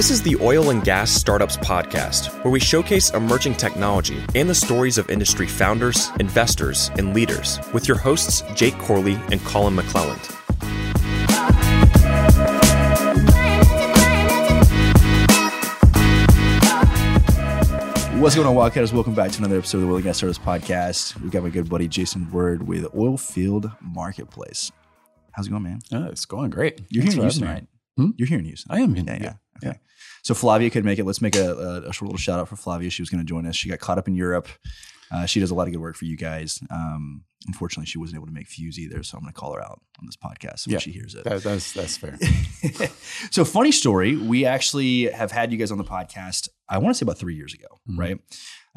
This is the Oil and Gas Startups Podcast, where we showcase emerging technology and the stories of industry founders, investors, and leaders with your hosts, Jake Corley and Collin McLelland. What's going on, Wildcatters? Welcome back to another episode of the Oil and Gas Startups Podcast. We've got my good buddy Jason Word with Oilfield Marketplace. How's it going, man? Oh, it's going great. You're Thanks here in for Houston, having right? me. Hmm? You're here in Houston. I am in. Yeah, yeah. yeah. Okay. So Flavia could make it. Let's make a, a, a short little shout out for Flavia. She was going to join us. She got caught up in Europe. Uh, she does a lot of good work for you guys. Um, unfortunately, she wasn't able to make Fuse either, so I'm going to call her out on this podcast when Yeah. she hears it. That, that's that's fair. so funny story. We actually have had you guys on the podcast. I want to say about three years ago, Mhm. right?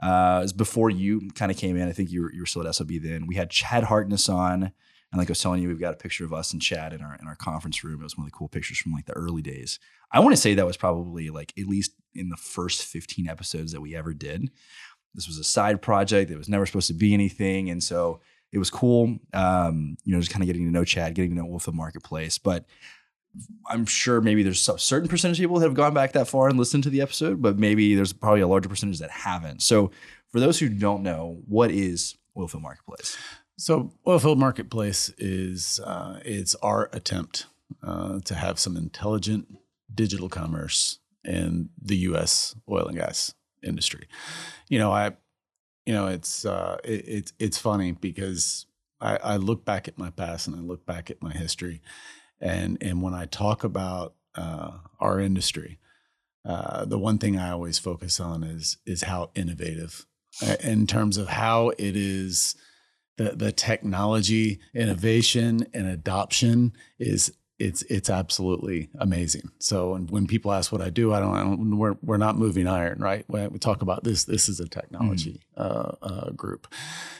Uh, it was before you kind of came in. I think you were, you were still at SLB then. We had Chad Hartness on, and like I was telling you, we've got a picture of us and Chad in our in our conference room. It was one of the cool pictures from like the early days. I want to say that was probably like at least in the first 15 episodes that we ever did. This was a side project. It was never supposed to be anything, and so it was cool. Um, you know, just kind of getting to know Chad, getting to know Oilfield Marketplace, but. I'm sure maybe there's a certain percentage of people that have gone back that far and listened to the episode, but maybe there's probably a larger percentage that haven't. So, for those who don't know, what is Oilfield Marketplace? So, Oilfield Marketplace is uh, it's our attempt uh, to have some intelligent digital commerce in the U.S. oil and gas industry. You know, I, you know, it's uh, it, it's it's funny because I, I look back at my past and I look back at my history, and and when I talk about uh, our industry, uh, the one thing I always focus on is is how innovative uh, in terms of how it is the the technology innovation and adoption is it's it's absolutely amazing. So and when people ask what I do, I don't, I don't we're we're not moving iron, right? When we talk about this, this is a technology uh, uh, group.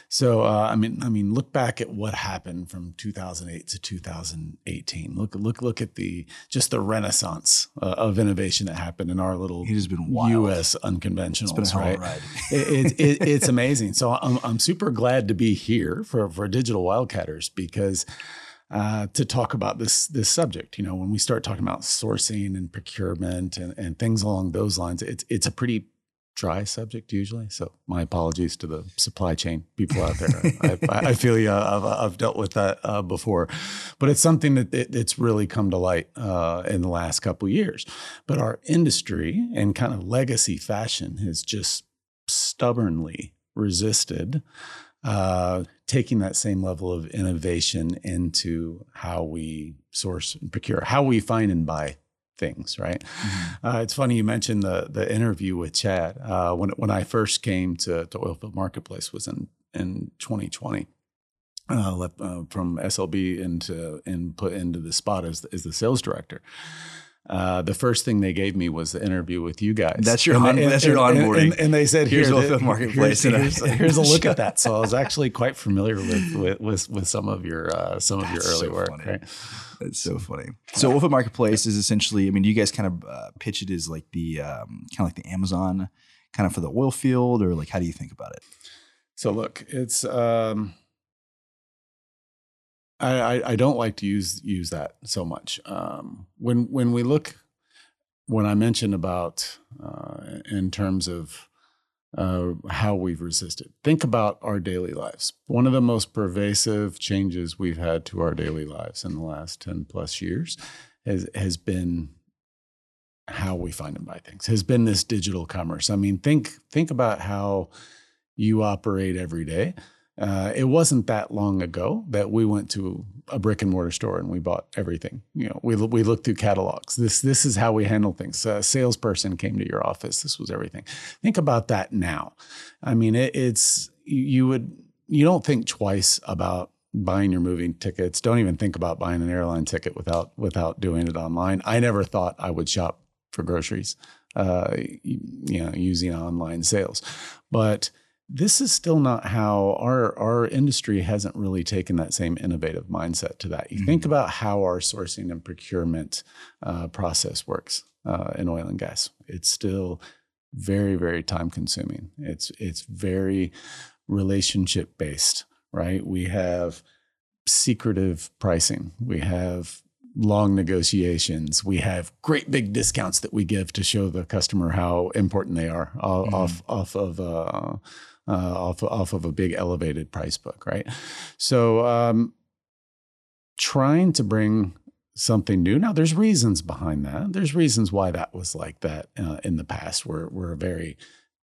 So uh, I mean, I mean, look back at what happened from 2008 to 2018. Look look look at the just the renaissance uh, of innovation that happened in our little It has been wild. U.S. It's unconventionals, been a hell right? it, it, it, it's amazing. So I'm, I'm super glad to be here for, for Digital Wildcatters because uh, to talk about this this subject. You know, when we start talking about sourcing and procurement and, and things along those lines, it's it's a pretty dry subject usually. So my apologies to the supply chain people out there. I, I, I feel you. I've, I've dealt with that uh, before, but it's something that it, it's really come to light uh, in the last couple years. But our industry and kind of legacy fashion has just stubbornly resisted uh, taking that same level of innovation into how we source and procure, how we find and buy things. Right. Uh, it's funny you mentioned the the interview with Chad. Uh, when when I first came to to Oilfield Marketplace was in in 2020. Uh, left uh, from SLB into and put into the spot as as the sales director. Uh, the first thing they gave me was the interview with you guys. That's your on- that's your onboarding. And, and they said, Here's Here, Oilfield Marketplace, Here's, and here's, here's a look at that. So I was actually quite familiar with with with, with some of your uh, some of your early so work. funny. Right? That's so funny. So Oilfield Marketplace is essentially, I mean, you guys kind of uh, pitch it as like the um, kind of like the Amazon kind of for the oil field, or like how do you think about it? So look, it's um, I, I don't like to use use that so much. Um, when when we look, when I mentioned about uh, in terms of uh, how we've resisted, think about our daily lives. One of the most pervasive changes we've had to our daily lives in the last ten plus years has has been how we find and buy things. Has been this digital commerce. I mean, think think about how you operate every day. Uh, it wasn't that long ago that we went to a brick and mortar store and we bought everything. You know, we we looked through catalogs. This this is how we handle things. A salesperson came to your office. This was everything. Think about that now. I mean, it, it's you would you don't think twice about buying your movie tickets. Don't even think about buying an airline ticket without without doing it online. I never thought I would shop for groceries, uh, you, you know, using online sales, but this is still not how our our industry hasn't really taken that same innovative mindset to that. You think Mhm. about how our sourcing and procurement uh, process works uh, in oil and gas. It's still very very time consuming. It's it's very relationship based, right? We have secretive pricing. We have long negotiations. We have great big discounts that we give to show the customer how important they are uh, mm-hmm. off off of uh, uh, off off of a big elevated price book, right? So, um, trying to bring something new. Now, there's reasons behind that. There's reasons why that was like that uh, in the past. We're we're a very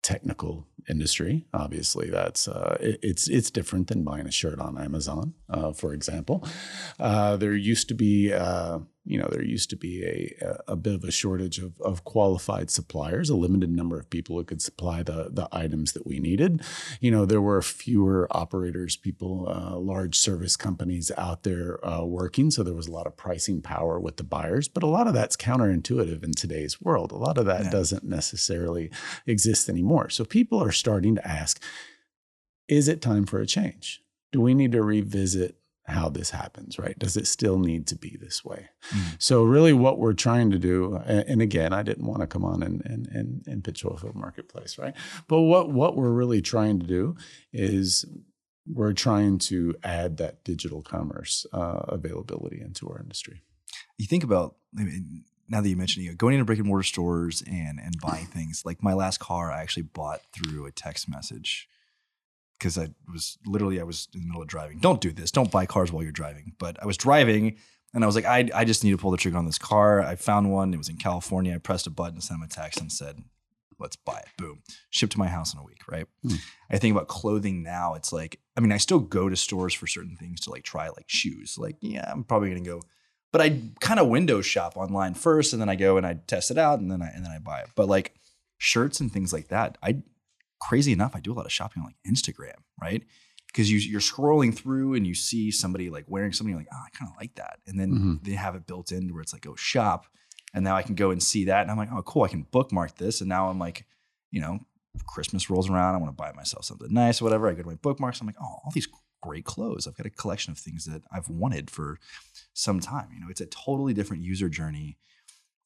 technical industry. Obviously, that's uh, it, it's it's different than buying a shirt on Amazon, uh, for example. Uh, there used to be uh, you know, there used to be a, a bit of a shortage of, of qualified suppliers, a limited number of people who could supply the, the items that we needed. You know, there were fewer operators, people, uh, large service companies out there uh, working. So there was a lot of pricing power with the buyers, but a lot of that's counterintuitive in today's world. A lot of that yeah. doesn't necessarily exist anymore. So people are starting to ask, is it time for a change? Do we need to revisit how this happens, right? Does it still need to be this way? Mm. So really what we're trying to do, and again, I didn't want to come on and, and, and, and pitch Oilfield Marketplace, right? But what, what we're really trying to do is we're trying to add that digital commerce uh, availability into our industry. You think about, I mean, now that you mentioned you going into brick and mortar stores and, and buying things, like my last car, I actually bought through a text message because I was literally I was in the middle of driving. Don't do this. Don't buy cars while you're driving. But I was driving and I was like, I, I just need to pull the trigger on this car. I found one. It was in California. I pressed a button, and sent him a text, and said, let's buy it. Boom. Shipped to my house in a week, right? Hmm. I think about clothing now. It's like, I mean, I still go to stores for certain things to like try like shoes. Like, yeah, I'm probably gonna go, but I kind of window shop online first, and then I go and I test it out, and then I and then I buy it. But like shirts and things like that, I crazy enough, I do a lot of shopping on like Instagram, right? Because you, you're scrolling through and you see somebody like wearing something, you're like, oh, I kind of like that. And then mm-hmm. they have it built in where it's like, oh, shop. And now I can go and see that. And I'm like, oh, cool, I can bookmark this. And now I'm like, you know, Christmas rolls around. I want to buy myself something nice or whatever. I go to my bookmarks. I'm like, oh, all these great clothes. I've got a collection of things that I've wanted for some time. You know, it's a totally different user journey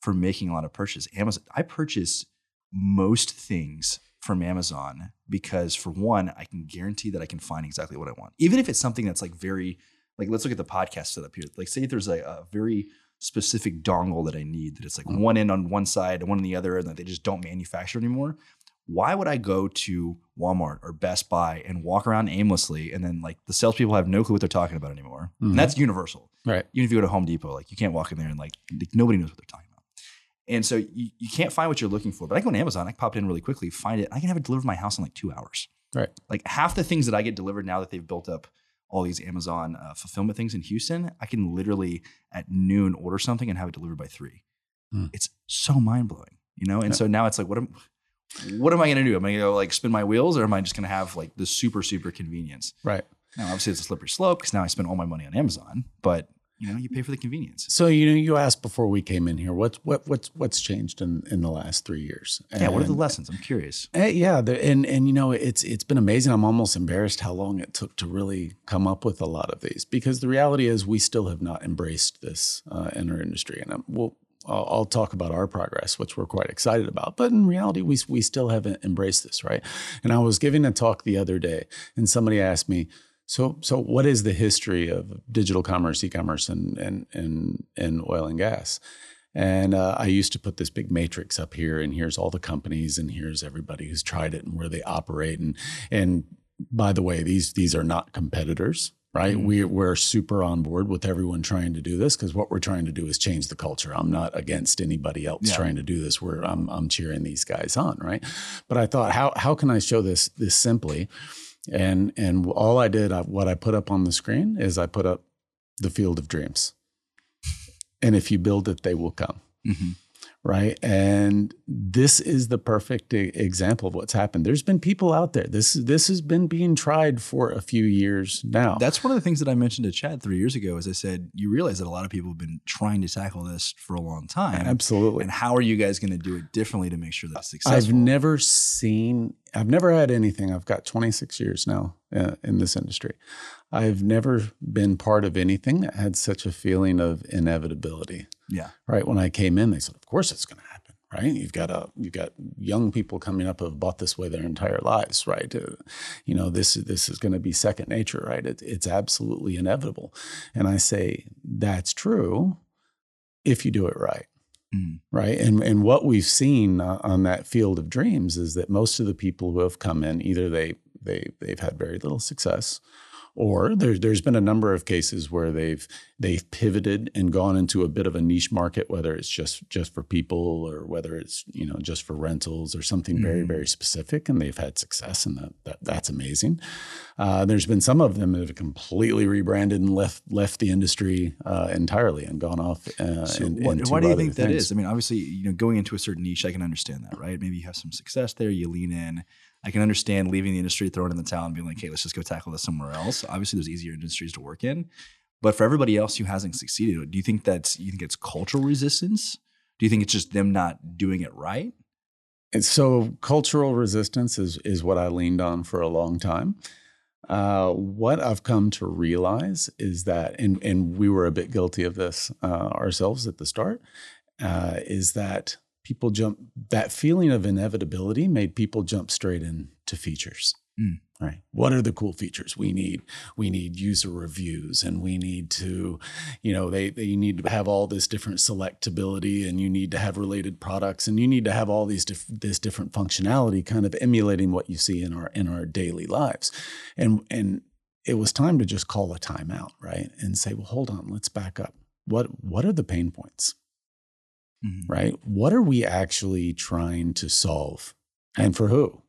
for making a lot of purchases. Amazon, I purchase most things from Amazon because for one, I can guarantee that I can find exactly what I want. Even if it's something that's like very like let's look at the podcast setup here. Like say there's a, a very specific dongle that I need that it's like mm-hmm. one end on one side and one on the other and that they just don't manufacture anymore. Why would I go to Walmart or Best Buy and walk around aimlessly and then like the salespeople have no clue what they're talking about anymore? Mm-hmm. And that's universal. Right. Even if you go to Home Depot, like you can't walk in there and like, like nobody knows what they're talking and so you, you can't find what you're looking for. But I go on Amazon, I can pop it in really quickly, find it. I can have it delivered to my house in like two hours. Right. Like half the things that I get delivered now that they've built up all these Amazon uh, fulfillment things in Houston, I can literally at noon order something and have it delivered by three. Mm. It's so mind blowing, you know. And yeah. so now it's like, what am, what am I going to do? Am I going to like spin my wheels, or am I just going to have like the super super convenience? Right. Now, obviously, it's a slippery slope because now I spend all my money on Amazon, but you know, you pay for the convenience. So you know, you asked before we came in here, what's what what's what's changed in in the last three years? And, yeah, what are the lessons? I'm curious. Uh, yeah, the, and and you know, it's it's been amazing. I'm almost embarrassed how long it took to really come up with a lot of these because the reality is we still have not embraced this uh, in our industry, and I'm, we'll. I'll, I'll talk about our progress, which we're quite excited about. But in reality, we we still haven't embraced this, right? And I was giving a talk the other day, and somebody asked me, so, so what is the history of digital commerce, e-commerce, and and and, and oil and gas? And uh, I used to put this big matrix up here, and here's all the companies, and here's everybody who's tried it and where they operate. And and by the way, these these are not competitors, right? Mm-hmm. We we're super on board with everyone trying to do this because what we're trying to do is change the culture. I'm not against anybody else yeah. trying to do this. We're I'm I'm cheering these guys on, right? But I thought, how how can I show this this simply? And and all I did, I, what I put up on the screen is I put up the field of dreams. And if you build it, they will come. Mm-hmm right? And this is the perfect example of what's happened. There's been people out there. This this has been being tried for a few years now. That's one of the things that I mentioned to Chad three years ago. As I said, you realize that a lot of people have been trying to tackle this for a long time. Absolutely. And how are you guys going to do it differently to make sure that's successful? I've never seen. I've never had anything. I've got 26 years now uh, in this industry. I've never been part of anything that had such a feeling of inevitability. Yeah. Right. When I came in, they said, "Of course it's going to happen." Right. You've got a you've got young people coming up who have bought this way their entire lives. Right. Uh, you know this this is going to be second nature. Right. It, it's absolutely inevitable. And I say that's true. if you do it right. Mhm. Right. And and what we've seen uh, on that field of dreams is that most of the people who have come in either they they they've had very little success or there, there's been a number of cases where they've they've pivoted and gone into a bit of a niche market, whether it's just just for people or whether it's you know just for rentals or something very Mhm. very specific, and they've had success, and that, that that's amazing. Uh, there's been some of them that have completely rebranded and left left the industry uh, entirely and gone off. Uh, So in- what, why do you think that things. is? I mean, obviously, you know, going into a certain niche, I can understand that, right? Maybe you have some success there, you lean in. I can understand leaving the industry, throwing in the towel, and being like, "Hey, let's just go tackle this somewhere else." Obviously, there's easier industries to work in, but for everybody else who hasn't succeeded, do you think that's you think it's cultural resistance? Do you think it's just them not doing it right? And so cultural resistance is is what I leaned on for a long time. Uh, what I've come to realize is that, and and we were a bit guilty of this uh, ourselves at the start, uh, is that people jump that feeling of inevitability made people jump straight into features. Mm. Right. What are the cool features we need? We need user reviews and we need to, you know, they, they need to have all this different selectability and you need to have related products and you need to have all these diff- this different functionality kind of emulating what you see in our in our daily lives. And and it was time to just call a timeout, right? And say, well, hold on, let's back up. What what are the pain points? Right? What are we actually trying to solve and for who?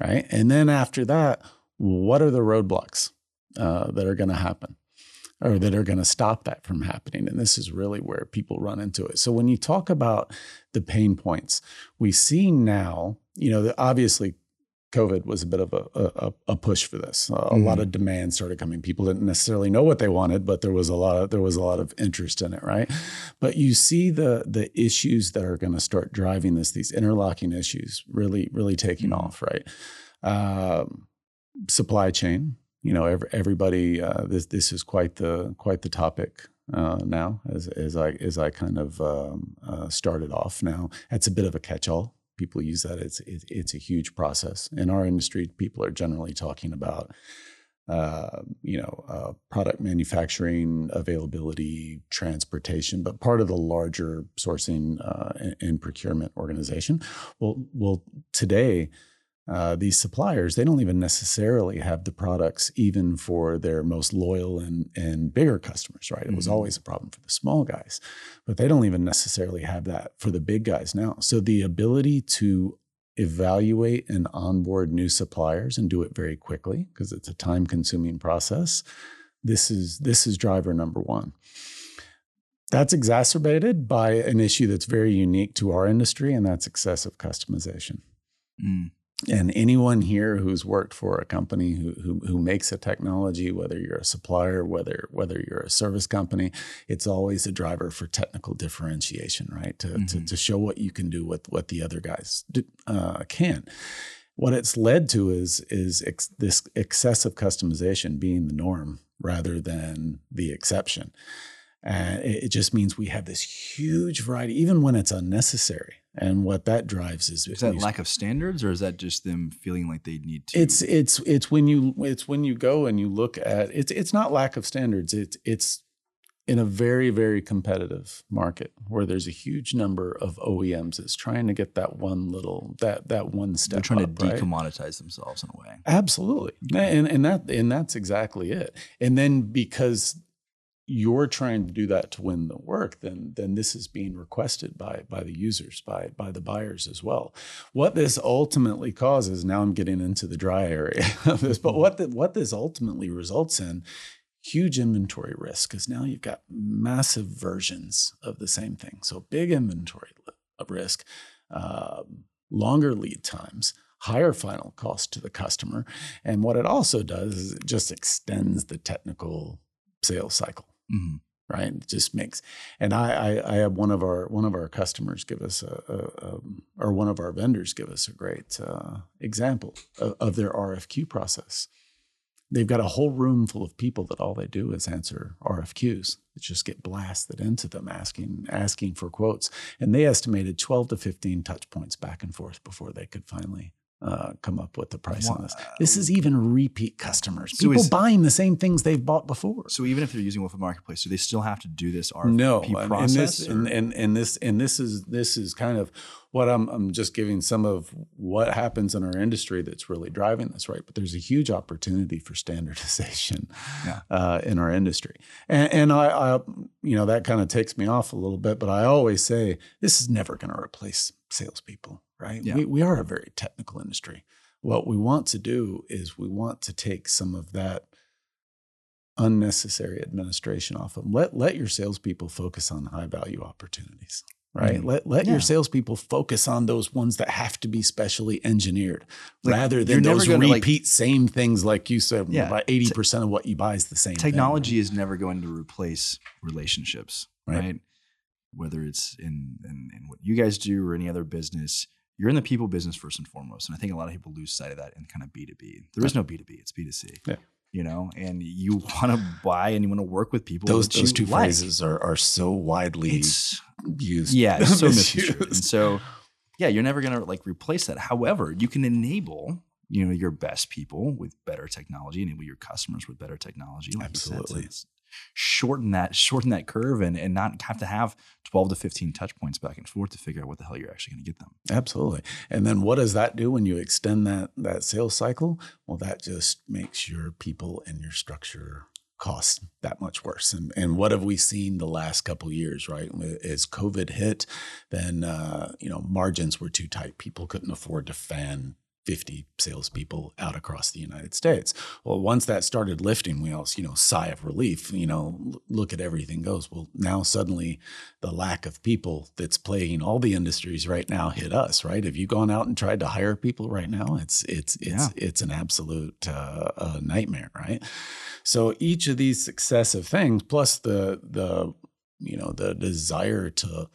Right. And then after that, what are the roadblocks uh, that are going to happen or that are going to stop that from happening? And this is really where people run into it. So when you talk about the pain points, we see now, you know, obviously COVID was a bit of a, a, a push for this. A, a lot of demand started coming. People didn't necessarily know what they wanted, but there was a lot of there was a lot of interest in it, right? But you see the the issues that are going to start driving this, these interlocking issues, really really taking Mhm. off, right? Um, supply chain. You know, every, everybody. Uh, this this is quite the quite the topic uh, now. As as I as I kind of um, uh, started off. Now it's a bit of a catch all. People use that. It's it, it's a huge process in our industry. People are generally talking about uh, you know, uh, product manufacturing, availability, transportation, but part of the larger sourcing uh, and, and procurement organization. Well, well, today. Uh, these suppliers they don't even necessarily have the products even for their most loyal and and bigger customers right it was Mhm. always a problem for the small guys but they don't even necessarily have that for the big guys now so the ability to evaluate and onboard new suppliers and do it very quickly because it's a time consuming process this is this is driver number 1 that's exacerbated by an issue that's very unique to our industry and that's excessive customization Mm. And anyone here who's worked for a company who, who who makes a technology, whether you're a supplier, whether whether you're a service company, it's always a driver for technical differentiation, right? To to, Mhm. to show what you can do with what the other guys do, uh, can. What it's led to is is ex- this excessive customization being the norm rather than the exception. And it, it just means we have this huge variety, even when it's unnecessary. And what that drives is Is that we- lack of standards, or is that just them feeling like they need to? it's it's it's when you it's when you go and you look at it's it's not lack of standards. It's it's in a very very competitive market where there's a huge number of OEMs that's trying to get that one little that that one step. they're trying up, to right? decommoditize themselves in a way. Absolutely. And and that and that's exactly it. And then because you're trying to do that to win the work, then then this is being requested by by the users, by by the buyers as well. What this ultimately causes, now I'm getting into the dry area of this, but what the, what this ultimately results in huge inventory risk because now you've got massive versions of the same thing. So big inventory risk, um, longer lead times, higher final cost to the customer. And what it also does is it just extends the technical sales cycle Mhm. right? It just makes. And I, I, I have one of our one of our customers give us a, a, a or one of our vendors give us a great uh, example of, of their RFQ process. They've got a whole room full of people that all they do is answer RFQs. That just get blasted into them asking asking for quotes, and they estimated twelve to fifteen touch points back and forth before they could finally uh, come up with the price Wha- on this. This is even repeat customers, So people is- buying the same things they've bought before. So even if they're using Oilfield Marketplace, do they still have to do this RFP no, process? this, and, and and this and this is this is kind of what I'm I'm just giving some of what happens in our industry that's really driving this right. But there's a huge opportunity for standardization Yeah. uh, in our industry, and, and I, I you know that kind of takes me off a little bit. But I always say this is never going to replace salespeople, right? Yeah. We we are a very technical industry. What we want to do is we want to take some of that unnecessary administration off of them. Let let your salespeople focus on high value opportunities. Right. Mhm. Let let Yeah. your salespeople focus on those ones that have to be specially engineered, Like, rather than those gonna, like- repeat same things. Like you said, Yeah. about eighty percent of what you buy is the same. thing. technology is never going to replace relationships, Right. right? Whether it's in, in in what you guys do or any other business, you're in the people business first and foremost. And I think a lot of people lose sight of that in kind of B two B. There is no B two B; it's B two C. Yeah. You know, and you want to buy and you want to work with people. Those those two like. phrases are are so widely It's used. yeah, it's so misused. And so, yeah, you're never gonna like replace that. However, you can enable you know your best people with better technology, enable your customers with better technology. like Absolutely. Shorten that shorten that curve and and not have to have 12 to 15 touch points back and forth to figure out what the hell you're actually going to get them. Absolutely. And then what does that do when you extend that that sales cycle? Well, that just makes your people and your structure cost that much worse. And and what have we seen the last couple years, right? As COVID hit, then uh, you know, margins were too tight. People couldn't afford to fan 50 salespeople out across the United States. Well, once that started lifting, we all, you know, sigh of relief, you know, look at everything goes. Well, now suddenly the lack of people that's plaguing all the industries right now hit us, right? Have you gone out and tried to hire people right now? It's it's it's Yeah. it's an absolute uh, uh, nightmare, right? So each of these successive things, plus the the you know the desire to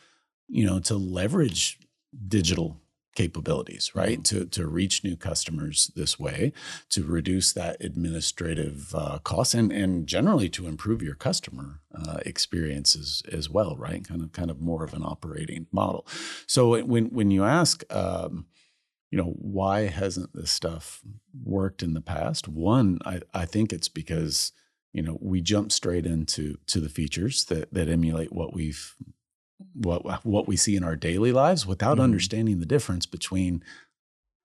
you know to leverage digital capabilities, right? To to reach new customers this way, to reduce that administrative uh, cost, and and generally to improve your customer uh, experiences as well, right? Kind of kind of more of an operating model. So when when you ask. Um, you know why hasn't this stuff worked in the past one i, I think it's because you know we jump straight into to the features that that emulate what we've what what we see in our daily lives without Mhm. understanding the difference between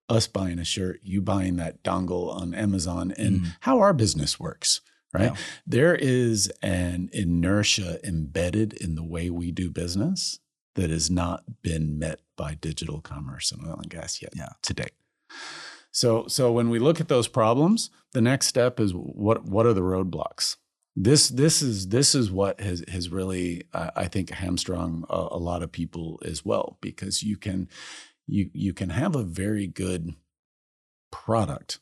us buying a shirt you buying that dongle on amazon and Mhm. how our business works right Yeah. there is an inertia embedded in the way we do business that has not been met by digital commerce and oil and gas yet Yeah. today. So, so when we look at those problems, the next step is what what are the roadblocks? This this is this is what has has really uh, I think hamstrung a, a lot of people as well because you can you you can have a very good product,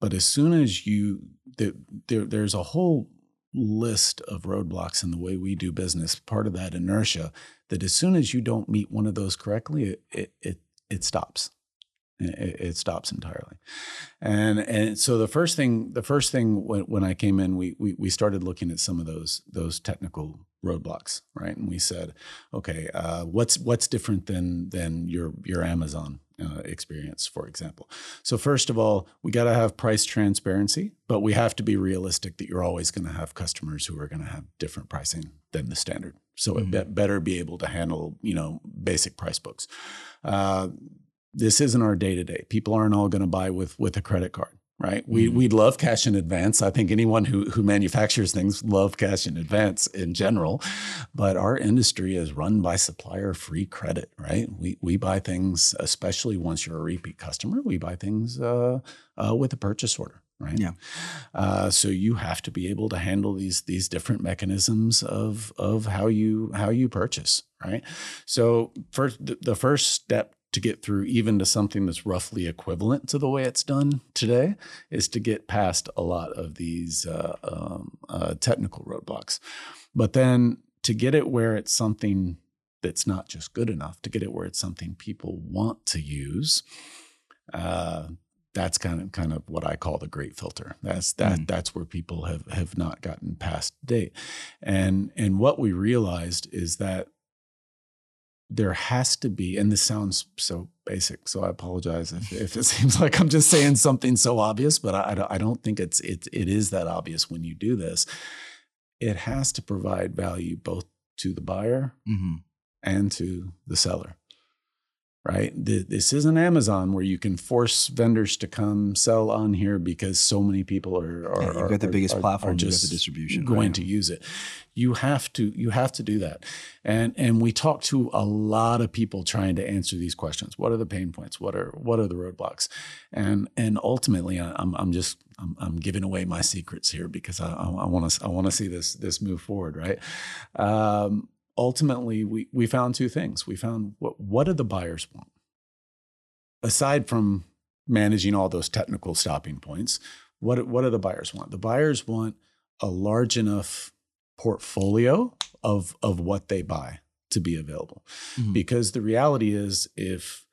but as soon as you there, there there's a whole list of roadblocks in the way we do business. Part of that inertia that as soon as you don't meet one of those correctly, it it it, it stops. It, it stops entirely, and and so the first thing the first thing when, when I came in, we, we we started looking at some of those those technical roadblocks, right? And we said, okay, uh, what's what's different than than your your Amazon uh, experience, for example? So first of all, we got to have price transparency, but we have to be realistic that you're always going to have customers who are going to have different pricing than the standard. So Mhm. it be- better be able to handle you know basic price books. Uh, this isn't our day to day. People aren't all going to buy with with a credit card, right? We Mhm. we love cash in advance. I think anyone who who manufactures things love cash in advance in general, but our industry is run by supplier free credit, right? We we buy things, especially once you're a repeat customer, we buy things uh, uh, with a purchase order. Right. Yeah. Uh, so you have to be able to handle these these different mechanisms of of how you how you purchase. Right. So first, the first step to get through even to something that's roughly equivalent to the way it's done today is to get past a lot of these uh, um, uh, technical roadblocks. But then to get it where it's something that's not just good enough, to get it where it's something people want to use. Uh, that's kind of kind of what I call the great filter. That's that Mm. that's where people have have not gotten past date. And and what we realized is that there has to be, and this sounds so basic. So I apologize if, if it seems like I'm just saying something so obvious, but I, I don't think it's it, it is that obvious when you do this. It has to provide value both to the buyer Mm-hmm. and to the seller right? This isn't Amazon where you can force vendors to come sell on here because so many people are are, yeah, you've got the are- biggest are- platform, are just the distribution, going right? to use it. You have to you have to do that, and and we talk to a lot of people trying to answer these questions. What are the pain points? What are what are the roadblocks? And and ultimately, I'm I'm just I'm, I'm giving away my secrets here because I I want to I want to see this this move forward, right? Um, ultimately, we we found two things. We found what what do the buyers want aside from managing all those technical stopping points, what what do the buyers want? The buyers want a large enough portfolio of of what they buy to be available. Mhm. Because the reality is if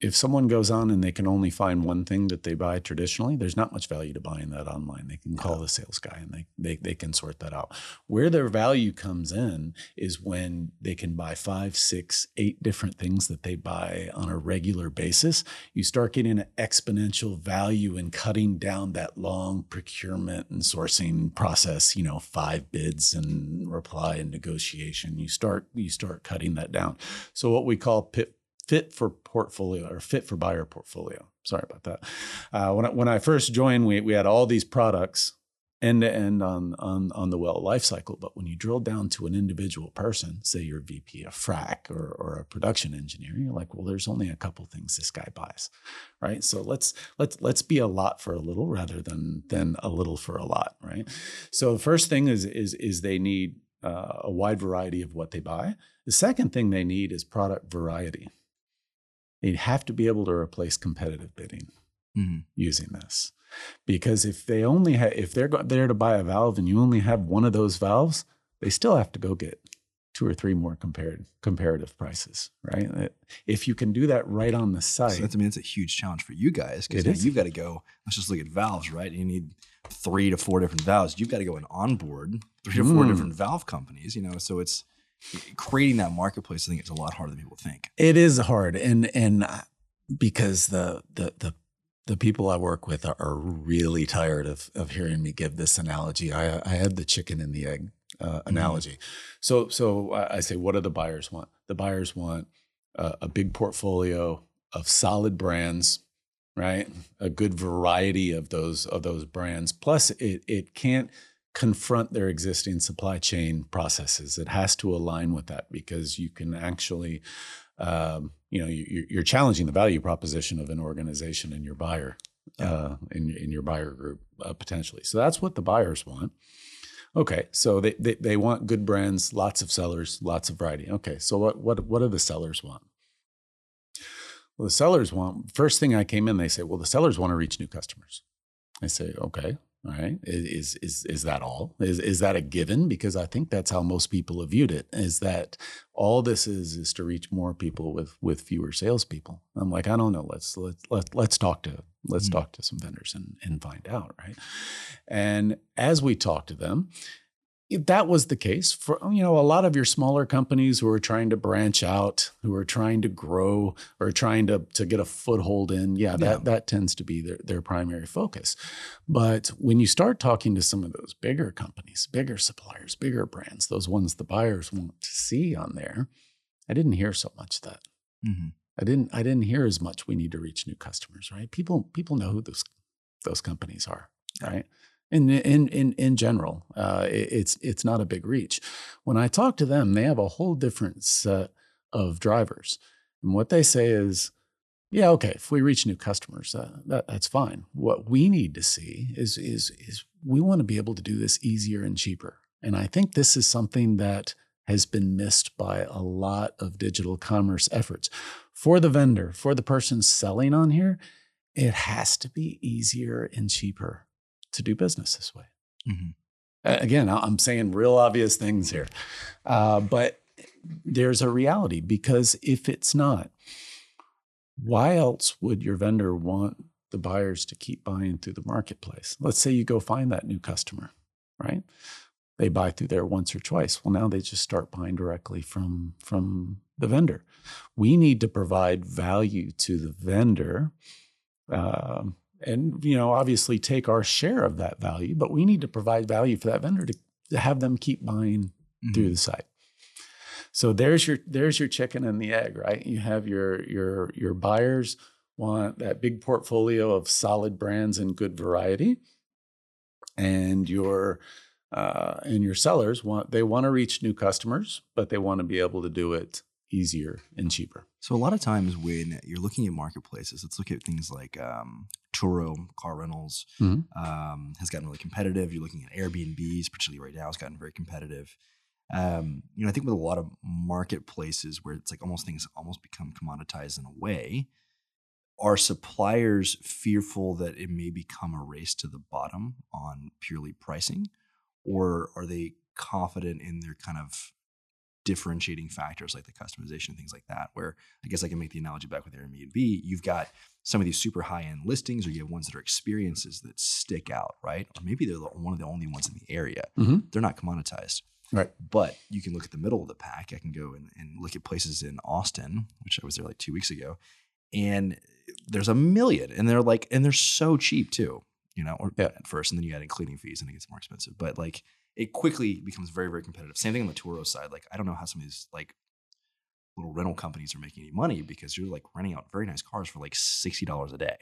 if someone goes on and they can only find one thing that they buy traditionally, there's not much value to buying that online. They can call the sales guy and they, they they can sort that out. Where their value comes in is when they can buy five, six, eight different things that they buy on a regular basis. You start getting an exponential value in cutting down that long procurement and sourcing process, you know, five bids and reply and negotiation. You start you start cutting that down. So what we call pit fit for portfolio or fit for buyer portfolio. Sorry about that. Uh, when I, when I first joined, we we had all these products end to end on on on the well life cycle. But when you drill down to an individual person, say you're VP of frac or or a production engineer, you're like, well, there's only a couple things this guy buys, right? So let's let's let's be a lot for a little rather than than a little for a lot, right? So the first thing is is is they need uh, a wide variety of what they buy. The second thing they need is product variety. They have to be able to replace competitive bidding Mhm. using this, because if they only have if they're go- there to buy a valve and you only have one of those valves, they still have to go get two or three more compared comparative prices, right? If you can do that right on the So site, that's, I mean, it's a huge challenge for you guys because you've got to go. Let's just look at valves, right? You need three to four different valves. You've got to go and onboard three to four Mm. different valve companies. You know, so it's creating that marketplace. I think it's a lot harder than people think. It is hard, and and because the the the the people I work with are, are really tired of of hearing me give this analogy. I I had the chicken and the egg uh, analogy. So so I say, what do the buyers want? The buyers want a, a big portfolio of solid brands, right? A good variety of those of those brands. Plus, it it can't confront their existing supply chain processes. It has to align with that because you can actually, um, you know, you, you're challenging the value proposition of an organization and your buyer, uh, in in your buyer group uh, potentially. So that's what the buyers want. Okay, so they, they they want good brands, lots of sellers, lots of variety. Okay, so what what what do the sellers want? Well, the sellers want first thing I came in, they say, well, the sellers want to reach new customers. I say, okay, all right. Is is is that all? Is is that a given? Because I think that's how most people have viewed it. Is that all this is is to reach more people with with fewer salespeople? I'm like, I don't know. Let's let's let's let's talk to let's Mhm. talk to some vendors and and find out, right? And as we talk to them, if that was the case for you know a lot of your smaller companies who are trying to branch out who are trying to grow or trying to to get a foothold in yeah that Yeah. that tends to be their, their primary focus but when you start talking to some of those bigger companies bigger suppliers bigger brands those ones the buyers want to see on there i didn't hear so much that Mhm. I didn't I didn't hear as much we need to reach new customers, right? People people know who those those companies are, right? In in in in general, uh, it- it's it's not a big reach. When I talk to them, they have a whole different set of drivers, and what they say is, yeah, okay, if we reach new customers, uh, that that's fine. What we need to see is is is we want to be able to do this easier and cheaper, and I think this is something that has been missed by a lot of digital commerce efforts for the vendor, for the person selling on here, it has to be easier and cheaper to do business this way. Mhm. Again, I'm saying real obvious things here, uh, but there's a reality because if it's not, why else would your vendor want the buyers to keep buying through the marketplace? Let's say you go find that new customer, right? they buy through there once or twice. Well, now they just start buying directly from from the vendor. We need to provide value to the vendor. Um, and you know obviously take our share of that value but we need to provide value for that vendor to, to have them keep buying mm-hmm. through the site so there's your there's your chicken and the egg right you have your your your buyers want that big portfolio of solid brands and good variety and your uh, and your sellers want they want to reach new customers but they want to be able to do it easier and cheaper. So a lot of times when you're looking at marketplaces, let's look at things like um, Turo car rentals mm-hmm. um, has gotten really competitive. You're looking at Airbnbs, particularly right now, it's gotten very competitive. Um, you know, I think with a lot of marketplaces where it's like almost things almost become commoditized in a way, are suppliers fearful that it may become a race to the bottom on purely pricing, or are they confident in their kind of differentiating factors like the customization and things like that. Where I guess I can make the analogy back with Airbnb. You've got some of these super high end listings, or you have ones that are experiences that stick out, right? Or maybe they're one of the only ones in the area. Mm-hmm. They're not commoditized. Right. But you can look at the middle of the pack. I can go and, and look at places in Austin, which I was there like two weeks ago, and there's a million, and they're like, and they're so cheap too, you know, or yeah. at first, and then you add in cleaning fees and it gets more expensive. But like it quickly becomes very, very competitive. Same thing on the Turo side. Like, I don't know how some of these like little rental companies are making any money because you're like renting out very nice cars for like $60 a day.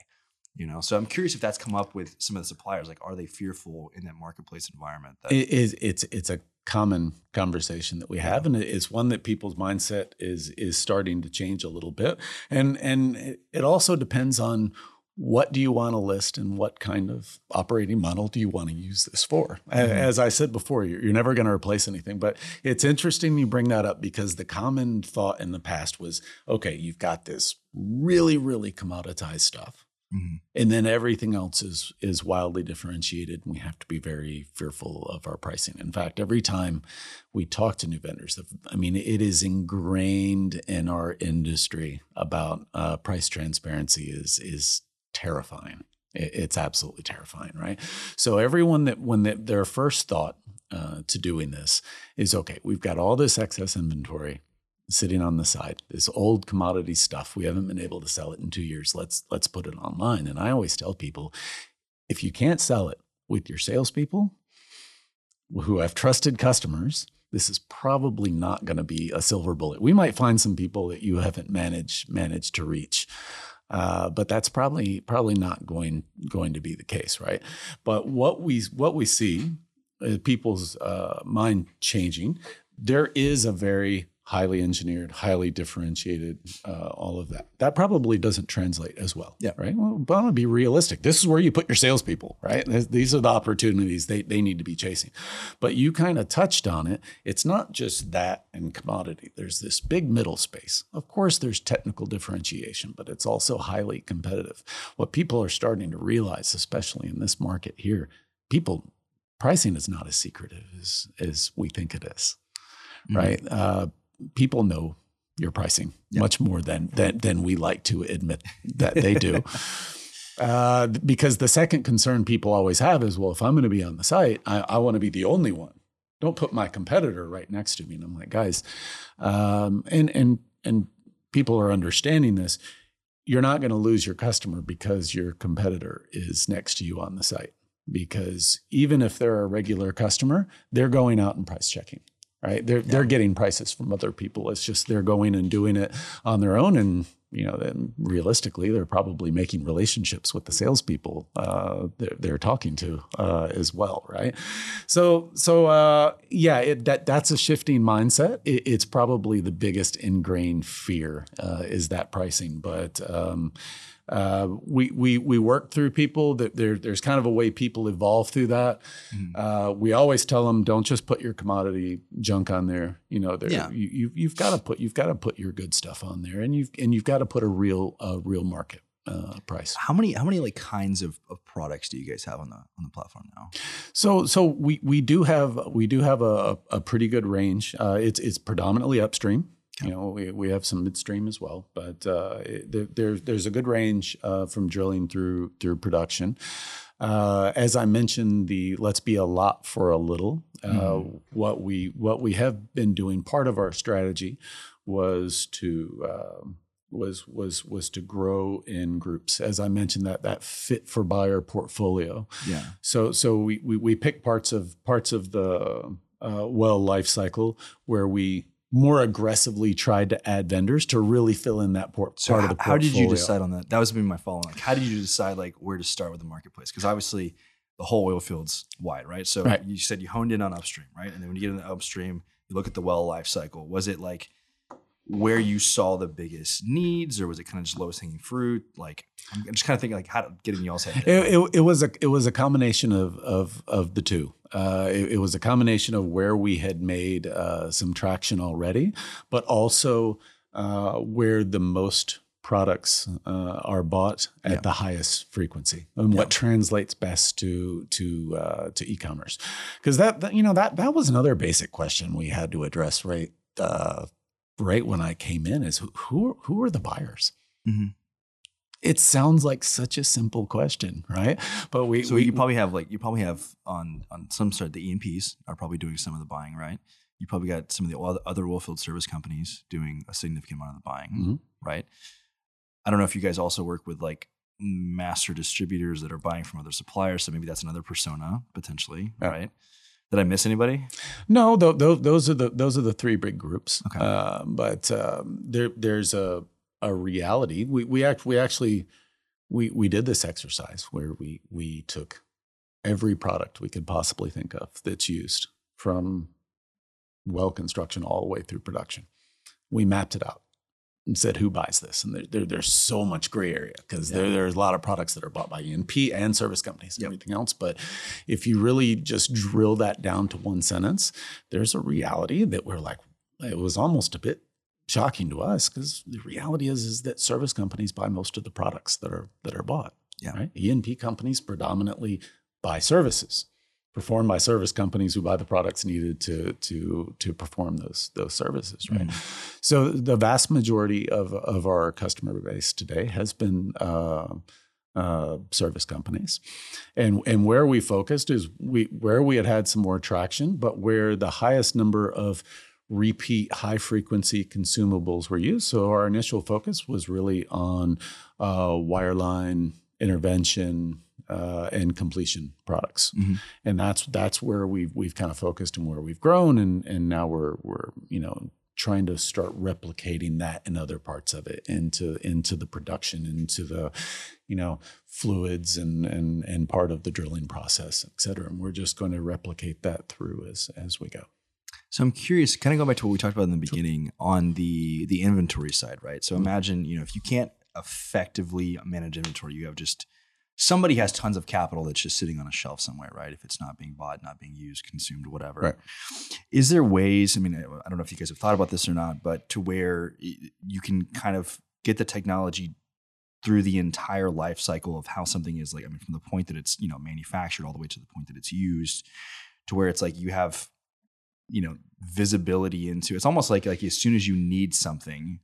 You know, so I'm curious if that's come up with some of the suppliers. Like, are they fearful in that marketplace environment? That- it is. It's it's a common conversation that we have, and it's one that people's mindset is is starting to change a little bit. And and it also depends on what do you want to list and what kind of operating model do you want to use this for? Mm-hmm. As I said before, you're, never going to replace anything, but it's interesting you bring that up because the common thought in the past was okay, you've got this really, really commoditized stuff. Mm-hmm. And then everything else is is wildly differentiated, and we have to be very fearful of our pricing. In fact, every time we talk to new vendors, I mean, it is ingrained in our industry about uh, price transparency is is terrifying. It's absolutely terrifying, right? So everyone that when they, their first thought uh, to doing this is okay, we've got all this excess inventory sitting on the side, this old commodity stuff. We haven't been able to sell it in two years. Let's let's put it online. And I always tell people, if you can't sell it with your salespeople who have trusted customers, this is probably not going to be a silver bullet. We might find some people that you haven't managed managed to reach. Uh, but that's probably probably not going going to be the case, right? But what we what we see, is people's uh, mind changing. There is a very highly engineered, highly differentiated, uh, all of that. That probably doesn't translate as well. Yeah. Right. Well, but I want to be realistic. This is where you put your salespeople, right? These are the opportunities they, they need to be chasing. But you kind of touched on it. It's not just that and commodity. There's this big middle space. Of course, there's technical differentiation, but it's also highly competitive. What people are starting to realize, especially in this market here, people pricing is not as secretive as, as we think it is. Mm-hmm. Right. Uh, people know your pricing yep. much more than, than than we like to admit that they do. uh, because the second concern people always have is, well, if I'm going to be on the site, I, I want to be the only one. Don't put my competitor right next to me. And I'm like, guys, um, and and and people are understanding this. You're not going to lose your customer because your competitor is next to you on the site. Because even if they're a regular customer, they're going out and price checking right? They're yeah. they're getting prices from other people. It's just they're going and doing it on their own, and you know, then realistically, they're probably making relationships with the salespeople uh, they're, they're talking to uh, as well, right? So so uh, yeah, it, that that's a shifting mindset. It, it's probably the biggest ingrained fear uh, is that pricing, but. Um, uh, we we we work through people that there there's kind of a way people evolve through that. Mm-hmm. Uh, we always tell them don't just put your commodity junk on there. You know, there, yeah. you, you you've got to put you've got to put your good stuff on there, and you've and you've got to put a real a real market uh, price. How many how many like kinds of, of products do you guys have on the on the platform now? So so we we do have we do have a, a pretty good range. Uh, it's it's predominantly upstream. You know, we, we have some midstream as well, but uh, there, there's a good range uh, from drilling through through production. Uh, as I mentioned, the let's be a lot for a little. Uh, Mhm. What we what we have been doing, part of our strategy was to um was was was to grow in groups. As I mentioned, that that fit for buyer portfolio. Yeah. So so we we, we pick parts of parts of the uh, well life cycle where we more aggressively tried to add vendors to really fill in that port, So part how, of the portfolio. how did you decide on that? That was gonna be my follow on. Like, how did you decide like where to start with the marketplace? Because obviously the whole oil field's wide, right? So Right. you said you honed in on upstream, right? And then when you get in the upstream, you look at the well life cycle. Was it like where you saw the biggest needs, or was it kind of just lowest hanging fruit? Like I'm just kind of thinking like how to get in y'all's head. It, it, it was a it was a combination of of of the two. Uh, it, it was a combination of where we had made uh, some traction already, but also uh, where the most products uh, are bought at Yeah. the highest frequency, and what translates best to to uh, to e-commerce. Because that, that you know that that was another basic question we had to address right uh, right when I came in is who who, who are the buyers. Mhm. It sounds like such a simple question, right? But we, So we you probably have like you probably have on on some sort the E&Ps are probably doing some of the buying, right? You probably got some of the other- other oilfield service companies doing a significant amount of the buying, Mhm. right? I don't know if you guys also work with like master distributors that are buying from other suppliers, so maybe that's another persona potentially, Yeah. right? Did I miss anybody? No, th- th- those are the those are the three big groups. Okay. Uh, but um, there there's a a reality. We we act we actually we we did this exercise where we we took every product we could possibly think of that's used from well construction all the way through production. We mapped it out and said who buys this, and there, there there's so much gray area because there there's a lot of products that are bought by E&P and service companies and Yep. everything else. But if you really just drill that down to one sentence, there's a reality that we're like, it was almost a bit shocking to us because the reality is is that service companies buy most of the products that are that are bought. Yeah. Right. E&P companies predominantly buy services performed by service companies who buy the products needed to to to perform those those services. Right. So the vast majority of of our customer base today has been. Uh, uh, service companies, and and where we focused is we where we had had some more traction, but where the highest number of repeat high frequency consumables were used. So our initial focus was really on uh, wireline intervention uh, and completion products, Mhm. and that's that's where we've we've kind of focused and where we've grown, and and now we're we're you know trying to start replicating that in other parts of it into into the production into the you know fluids and and and part of the drilling process et cetera and we're just going to replicate that through as as we go So I'm curious, kind of go back to what we talked about in the beginning on the the inventory side, right? So mm-hmm. imagine, you know, if you can't effectively manage inventory, you have just somebody has tons of capital that's just sitting on a shelf somewhere, right? If it's not being bought, not being used, consumed, whatever. Right. Is there ways? I mean, I I don't know if you guys have thought about this or not, but to where you can kind of get the technology through the entire life cycle of how something is like i mean from the point that it's you know manufactured all the way to the point that it's used to where it's like you have you know visibility into it's almost like like as soon as you need something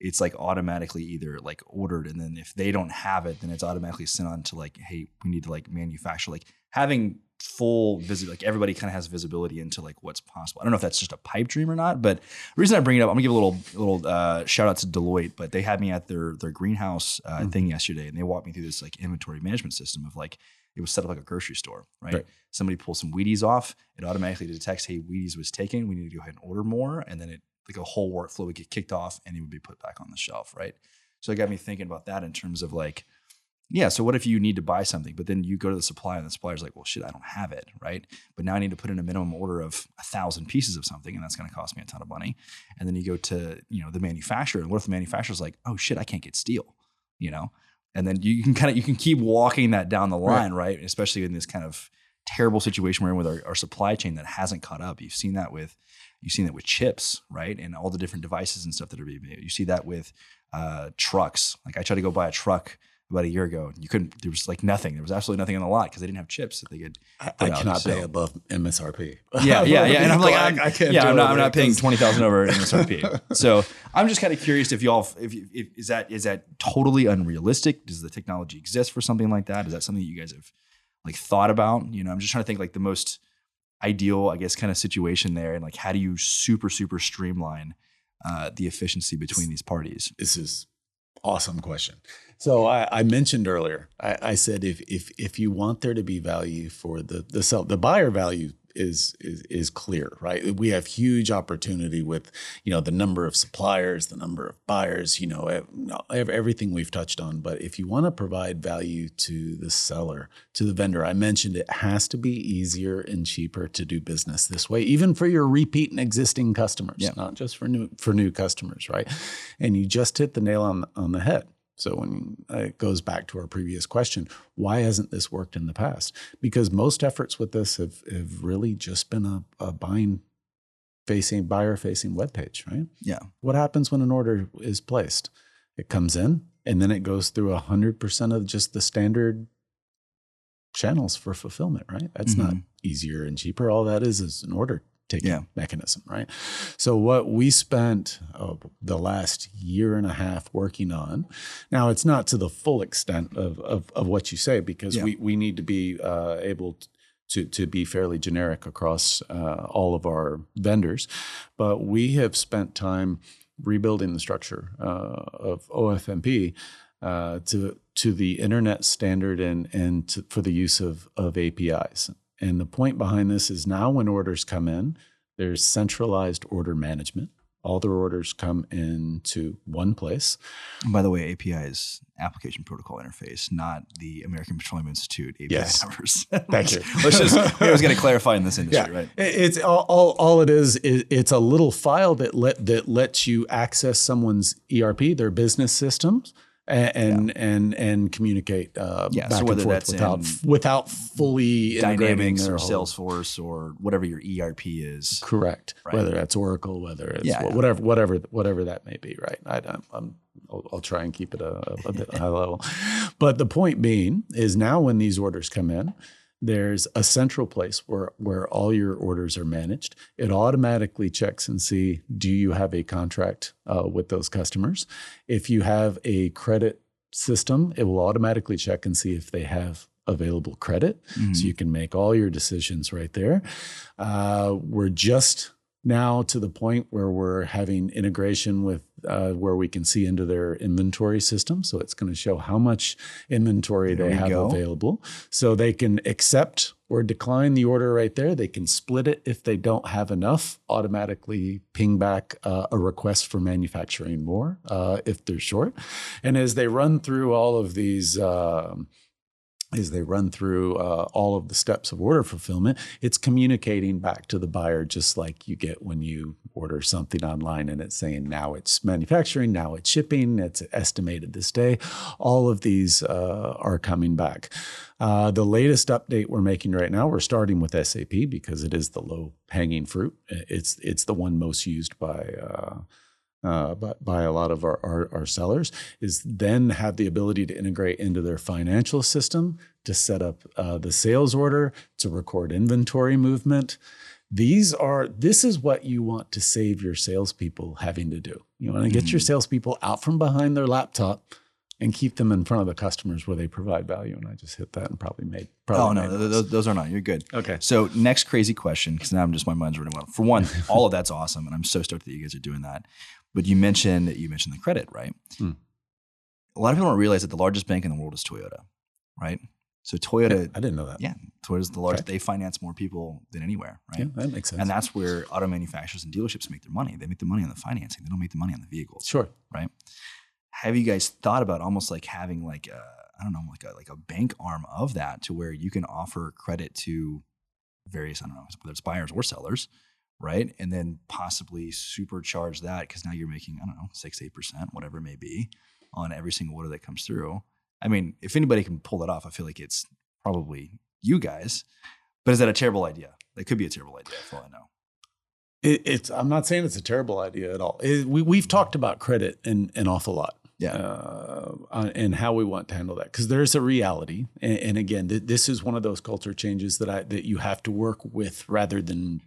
it's like automatically either like ordered and then if they don't have it then it's automatically sent on to like hey we need to like manufacture like having full visit like everybody kind of has visibility into like what's possible i don't know if that's just a pipe dream or not but the reason i bring it up i'm gonna give a little little uh, shout out to deloitte but they had me at their their greenhouse uh, Mhm. thing yesterday and they walked me through this like inventory management system of like it was set up like a grocery store right, Right. somebody pulls some Wheaties off it automatically detects hey Wheaties was taken we need to go ahead and order more and then it like a whole workflow would get kicked off and it would be put back on the shelf right? So it got me thinking about that in terms of like yeah so what if you need to buy something but then you go to the supplier and the supplier's like well shit i don't have it right? But now i need to put in a minimum order of a thousand pieces of something and that's going to cost me a ton of money. And then you go to you know the manufacturer and what if the manufacturer's like oh shit i can't get steel you know and then you can kind of you can keep walking that down the Right. line right, especially in this kind of terrible situation we're in with our, our supply chain that hasn't caught up. You've seen that with you've seen that with chips right? And all the different devices and stuff that are being made. You see that with uh, trucks. Like i tried to go buy a truck about a year ago and you couldn't there was like nothing there was absolutely nothing on the lot because they didn't have chips that they could i, I cannot pay above msrp yeah, yeah, yeah. And I'm like, I'm, I, can't yeah, do I'm not, I'm not paying twenty thousand over MSRP. so I'm just kind of curious if y'all, if, if, if is that is that totally unrealistic? Does the technology exist for something like that? Is that something that you guys have like thought about? You know, I'm just trying to think like the most ideal, I guess, kind of situation there, and like how do you super super streamline uh, the efficiency between these parties? This is awesome question. So I, I mentioned earlier, I, I, said if if if you want there to be value for the the sell, the buyer value is, is is clear, right? We have huge opportunity with you know the number of suppliers, the number of buyers, you know everything we've touched on. But if you want to provide value to the seller, to the vendor, I mentioned it has to be easier and cheaper to do business this way, even for your repeat and existing customers, yeah. not just for new for new customers, right? And you just hit the nail on on the head. So when it goes back to our previous question, why hasn't this worked in the past? Because most efforts with this have, have really just been a, a buying facing buyer facing web page, right? Yeah. What happens when an order is placed? It comes in and then it goes through 100% of just the standard channels for fulfillment, right? That's mm-hmm. not easier and cheaper. All that is is an order taking yeah. mechanism, right? So what we spent oh, the last year and a half working on, now it's not to the full extent of of, of what you say because yeah. we we need to be uh, able. To, to, to be fairly generic across uh, all of our vendors. But we have spent time rebuilding the structure uh, of OFMP uh, to to the internet standard and and to, for the use of of APIs. And the point behind this is now when orders come in, there's centralized order management. All their orders come into one place. And by the way, API is application protocol interface, not the American Petroleum Institute API yes. numbers. Thank you. Let's just, I was going to clarify in this industry, yeah. right? It's all, all, all it is, is, it's a little file that let, that lets you access someone's ERP, their business systems, and yeah. and and communicate uh, yeah, back so whether and forth that's without without fully Dynamics or Salesforce or whatever your ERP is. Correct. Right. Whether that's Oracle, whether it's yeah, whatever whatever whatever that may be. Right. I, am I'll, I'll, try and keep it a, a bit high level. But the point being is now when these orders come in, there's a central place where where all your orders are managed. It automatically checks and see do you have a contract uh, with those customers. If you have a credit system, it will automatically check and see if they have available credit, mm-hmm. so you can make all your decisions right there. Uh, we're just now to the point where we're having integration with uh, where we can see into their inventory system. So it's going to show how much inventory there they have go. available. So they can accept or decline the order right there. They can split it if they don't have enough, automatically ping back uh, a request for manufacturing more uh, if they're short. And as they run through all of these, um, as they run through uh, all of the steps of order fulfillment, it's communicating back to the buyer just like you get when you order something online and it's saying now it's manufacturing, now it's shipping, it's estimated this day. All of these uh, are coming back. Uh, the latest update we're making right now, we're starting with SAP because it is the low hanging fruit. It's it's the one most used by uh, uh, by, a lot of our, our, our, sellers is then have the ability to integrate into their financial system to set up uh, the sales order to record inventory movement these are this is what you want to save your salespeople having to do you want to get mm-hmm. your salespeople out from behind their laptop and keep them in front of the customers where they provide value. And I just hit that and probably made. Probably oh no, those, those, are not. You're good. Okay. So next crazy question, because now I'm just my mind's running wild. For one, all of that's awesome, and I'm so stoked that you guys are doing that. But you mentioned you mentioned the credit, right? Hmm. A lot of people don't realize that the largest bank in the world is Toyota, right? So Toyota, I didn't know that. Yeah, Toyota's the largest. Okay. They finance more people than anywhere, right? Yeah, that makes sense. And that's where auto manufacturers and dealerships make their money. They make the money on the financing. They don't make the money on the vehicles. Sure. Right have you guys thought about almost like having like a I don't know like a like a bank arm of that to where you can offer credit to various I don't know whether it's buyers or sellers, right? And then possibly supercharge that because now you're making I don't know six eight percent whatever it may be on every single order that comes through. I mean, if anybody can pull that off, I feel like it's probably you guys. But is that a terrible idea? That could be a terrible idea, for all I know. It, it's. I'm not saying it's a terrible idea at all. It, we we've talked about credit an, an awful lot yeah. Uh, and how we want to handle that because there's a reality and, and again th- this is one of those culture changes that i that you have to work with rather than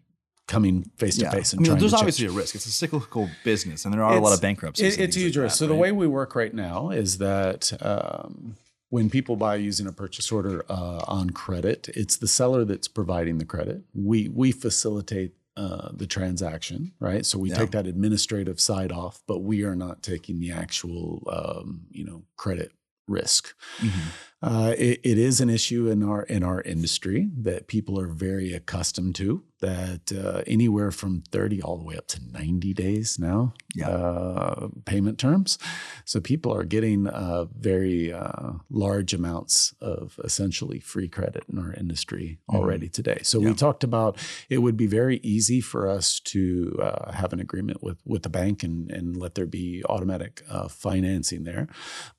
coming face to face and I mean, there's obviously a risk it's a cyclical business and there are it's, a lot of bankruptcies it, it's a huge risk so the way we work right now is that um, when people buy using a purchase order uh, on credit, it's the seller that's providing the credit. We we facilitate uh, the transaction, right? So we Yeah. take that administrative side off, but we are not taking the actual, um, you know, credit risk. Uh, it, it is an issue in our in our industry that people are very accustomed to. That uh, anywhere from thirty all the way up to ninety days now, Yeah. uh, payment terms. So people are getting uh, very uh, large amounts of essentially free credit in our industry Mhm. already today. So Yeah. we talked about it would be very easy for us to uh, have an agreement with with the bank and and let there be automatic uh, financing there.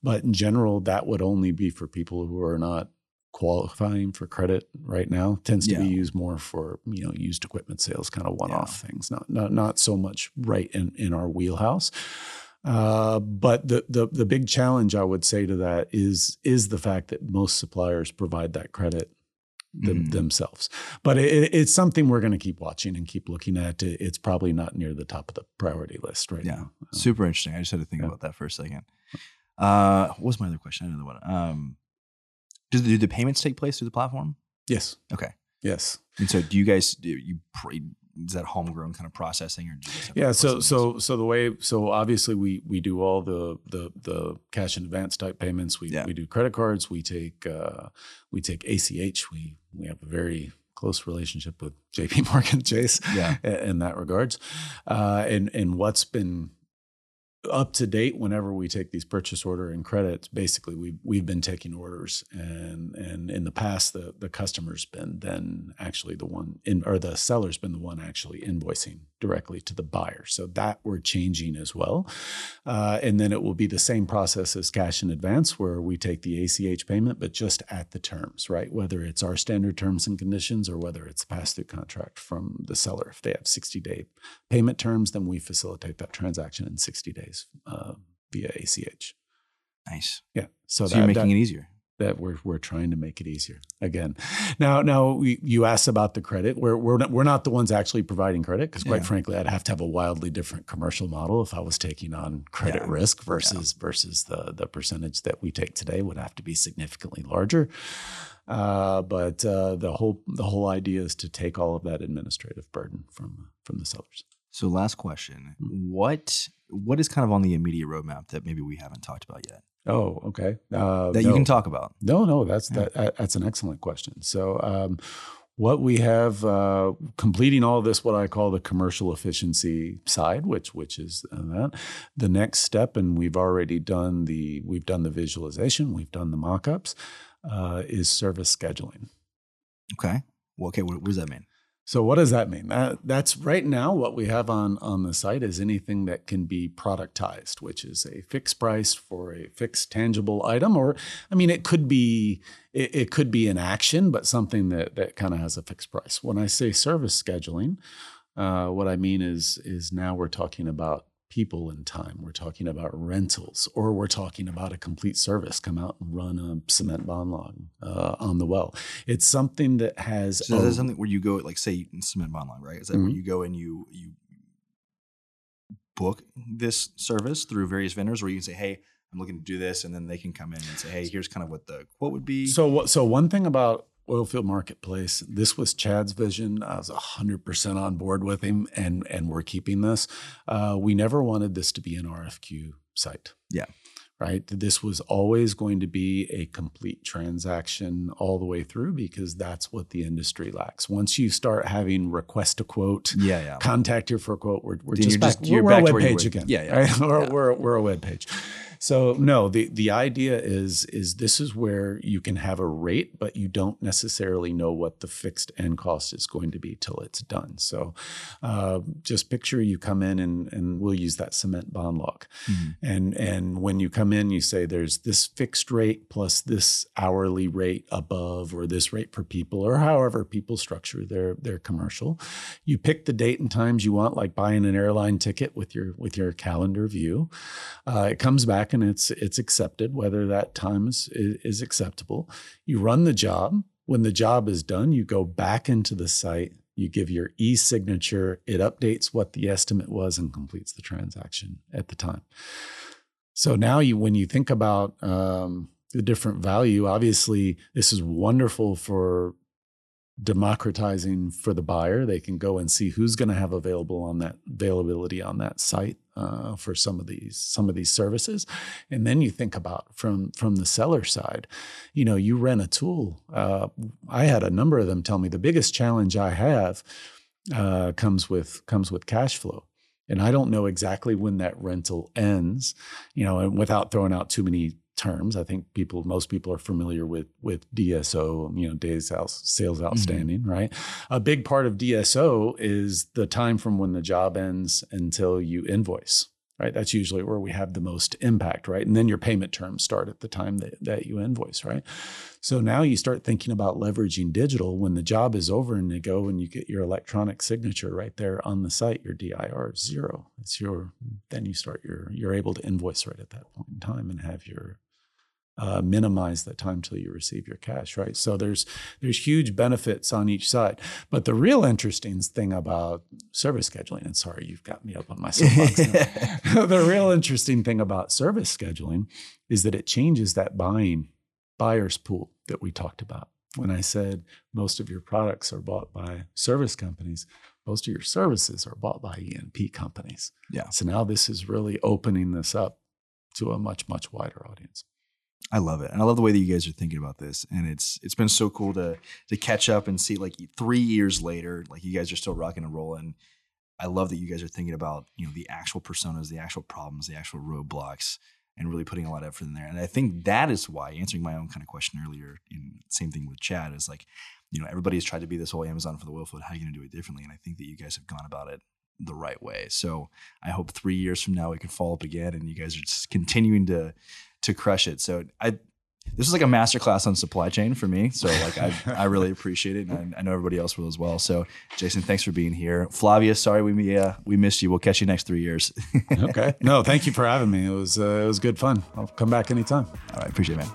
But in general, that would only be for people who are not qualifying for credit right now. Tends to be used more for you know used equipment sales, kind of one off things. Not not not so much right in in our wheelhouse. Uh, but the, the the big challenge I would say to that is is the fact that most suppliers provide that credit them, Mhm. themselves. But it, it's something we're going to keep watching and keep looking at. It's probably not near the top of the priority list right Yeah. now. Super interesting. I just had to think Yeah. about that for a second. Uh, what was my other question? Another one. Um, do, do the payments take place through the platform? Yes. Okay. Yes. And so, do you guys do you is that homegrown kind of processing, or do you guys have Yeah. So so so the way so obviously we we do all the the the cash in advance type payments. We Yeah. we do credit cards. We take uh, we take ACH. We we have a very close relationship with J.P. Morgan Chase. yeah, in that regards. Uh, and and what's been up to date whenever we take these purchase order and credits, basically we've we've been taking orders and and in the past the the customer's been then actually the one in or the seller's been the one actually invoicing directly to the buyer. So that we're changing as well. Uh, and then it will be the same process as cash in advance where we take the ACH payment, but just at the terms, right? Whether it's our standard terms and conditions or whether it's pass through contract from the seller. If they have 60 day payment terms, then we facilitate that transaction in 60 days uh, via ACH. nice. Yeah. So, So, that, you're making that, it easier. that we're, we're trying to make it easier again. Now, now we, you asked about the credit. We're, we're, not, we're not the ones actually providing credit because quite Yeah. frankly, I'd have to have a wildly different commercial model if I was taking on credit Yeah. risk versus, versus the, the percentage that we take today would have to be significantly larger. Uh, but uh, the whole the whole idea is to take all of that administrative burden from from the sellers. So, last question: Mm-hmm. what what is kind of on the immediate roadmap that maybe we haven't talked about yet Oh, okay. Uh, that you can talk about? No, no, that's Yeah. that, that's an excellent question. So, um, what we have uh, completing all this, what I call the commercial efficiency side, which which is uh, that the next step, and we've already done the we've done the visualization, we've done the mock-ups, uh, is service scheduling. Okay. Well, okay. What, what does that mean? So what does that mean? That, that's right now what we have on on the site is anything that can be productized, which is a fixed price for a fixed tangible item, or I mean, it could be it, it could be an action, but something that that kind of has a fixed price. When I say service scheduling, uh, what I mean is is now we're talking about people and time. We're talking about rentals, or we're talking about a complete service. Come out and run a cement bond log uh, on the well. It's something that has So, is a- something where you go, like, say, cement bond log, right? Is that where Mhm. you go and you you book this service through various vendors, where you can say, "Hey, I'm looking to do this," and then they can come in and say, "Hey, here's kind of what the quote would be." So, so one thing about Oilfield Marketplace, this was Chad's vision. I was hundred percent on board with him, and and we're keeping this. Uh, we never wanted this to be an RFQ site. Yeah. Right. This was always going to be a complete transaction all the way through because that's what the industry lacks. Once you start having request a quote, yeah, yeah. contact here for a quote. We're, we're just you're back. just- you're we're, back a to web page again. Yeah, yeah. right? We're, Yeah. we're we're a web page. So no, the the idea is is this is where you can have a rate, but you don't necessarily know what the fixed end cost is going to be till it's done. So uh, just picture you come in and and we'll use that cement bond log, Mhm. and and when you come in, you say there's this fixed rate plus this hourly rate above, or this rate for people, or however people structure their their commercial. You pick the date and times you want, like buying an airline ticket with your with your calendar view. Uh, it comes back and it's it's accepted whether that time is, is acceptable. You run the job. When the job is done, you go back into the site. You give your e-signature. It updates what the estimate was and completes the transaction at the time. So now you, when you think about um, the different value. Obviously, this is wonderful for democratizing for the buyer. They can go and see who's going to have available on that availability on that site uh, for some of these some of these services. And then you think about from from the seller side, you know, you rent a tool. Uh, I had a number of them tell me the biggest challenge I have uh, comes with comes with cash flow. And I don't know exactly when that rental ends, you know, and without throwing out too many terms. I think people, most people are familiar with with DSO, you know, days sales mm-hmm. outstanding, mm-hmm. right? A big part of DSO is the time from when the job ends until you invoice, right? That's usually where we have the most impact, right? And then your payment terms start at the time that, that you invoice, right? So now you start thinking about leveraging digital when the job is over and you go and you get your electronic signature right there on the site, your DIR zero. It's your then you start your you're able to invoice right at that point in time and have your uh, minimize the time till you receive your cash, right? So there's there's huge benefits on each side. But the real interesting thing about service scheduling, and sorry, you've got me up on my soapbox. the real interesting thing about service scheduling is that it changes that buying buyer's pool that we talked about. When I said most of your products are bought by service companies, most of your services are bought by E&P companies. Yeah. So now this is really opening this up to a much, much wider audience. I love it, and I love the way that you guys are thinking about this. And it's it's been so cool to to catch up and see like three years later, like you guys are still rocking and rolling. I love that you guys are thinking about you know the actual personas, the actual problems, the actual roadblocks, and really putting a lot of effort in there. And I think that is why answering my own kind of question earlier, in same thing with Chad, is like you know everybody has tried to be this whole Amazon for the field. How are you going to do it differently? And I think that you guys have gone about it the right way. So I hope three years from now we can follow up again, and you guys are just continuing to to crush it. So I this is like a masterclass on supply chain for me. So like I, I really appreciate it, and I, I, know everybody else will as well. So Jason, thanks for being here. Flavia, sorry we uh, we missed you. We'll catch you next three years. okay. No, thank you for having me. It was uh, it was good fun. I'll come back anytime. All right, appreciate it,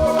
man.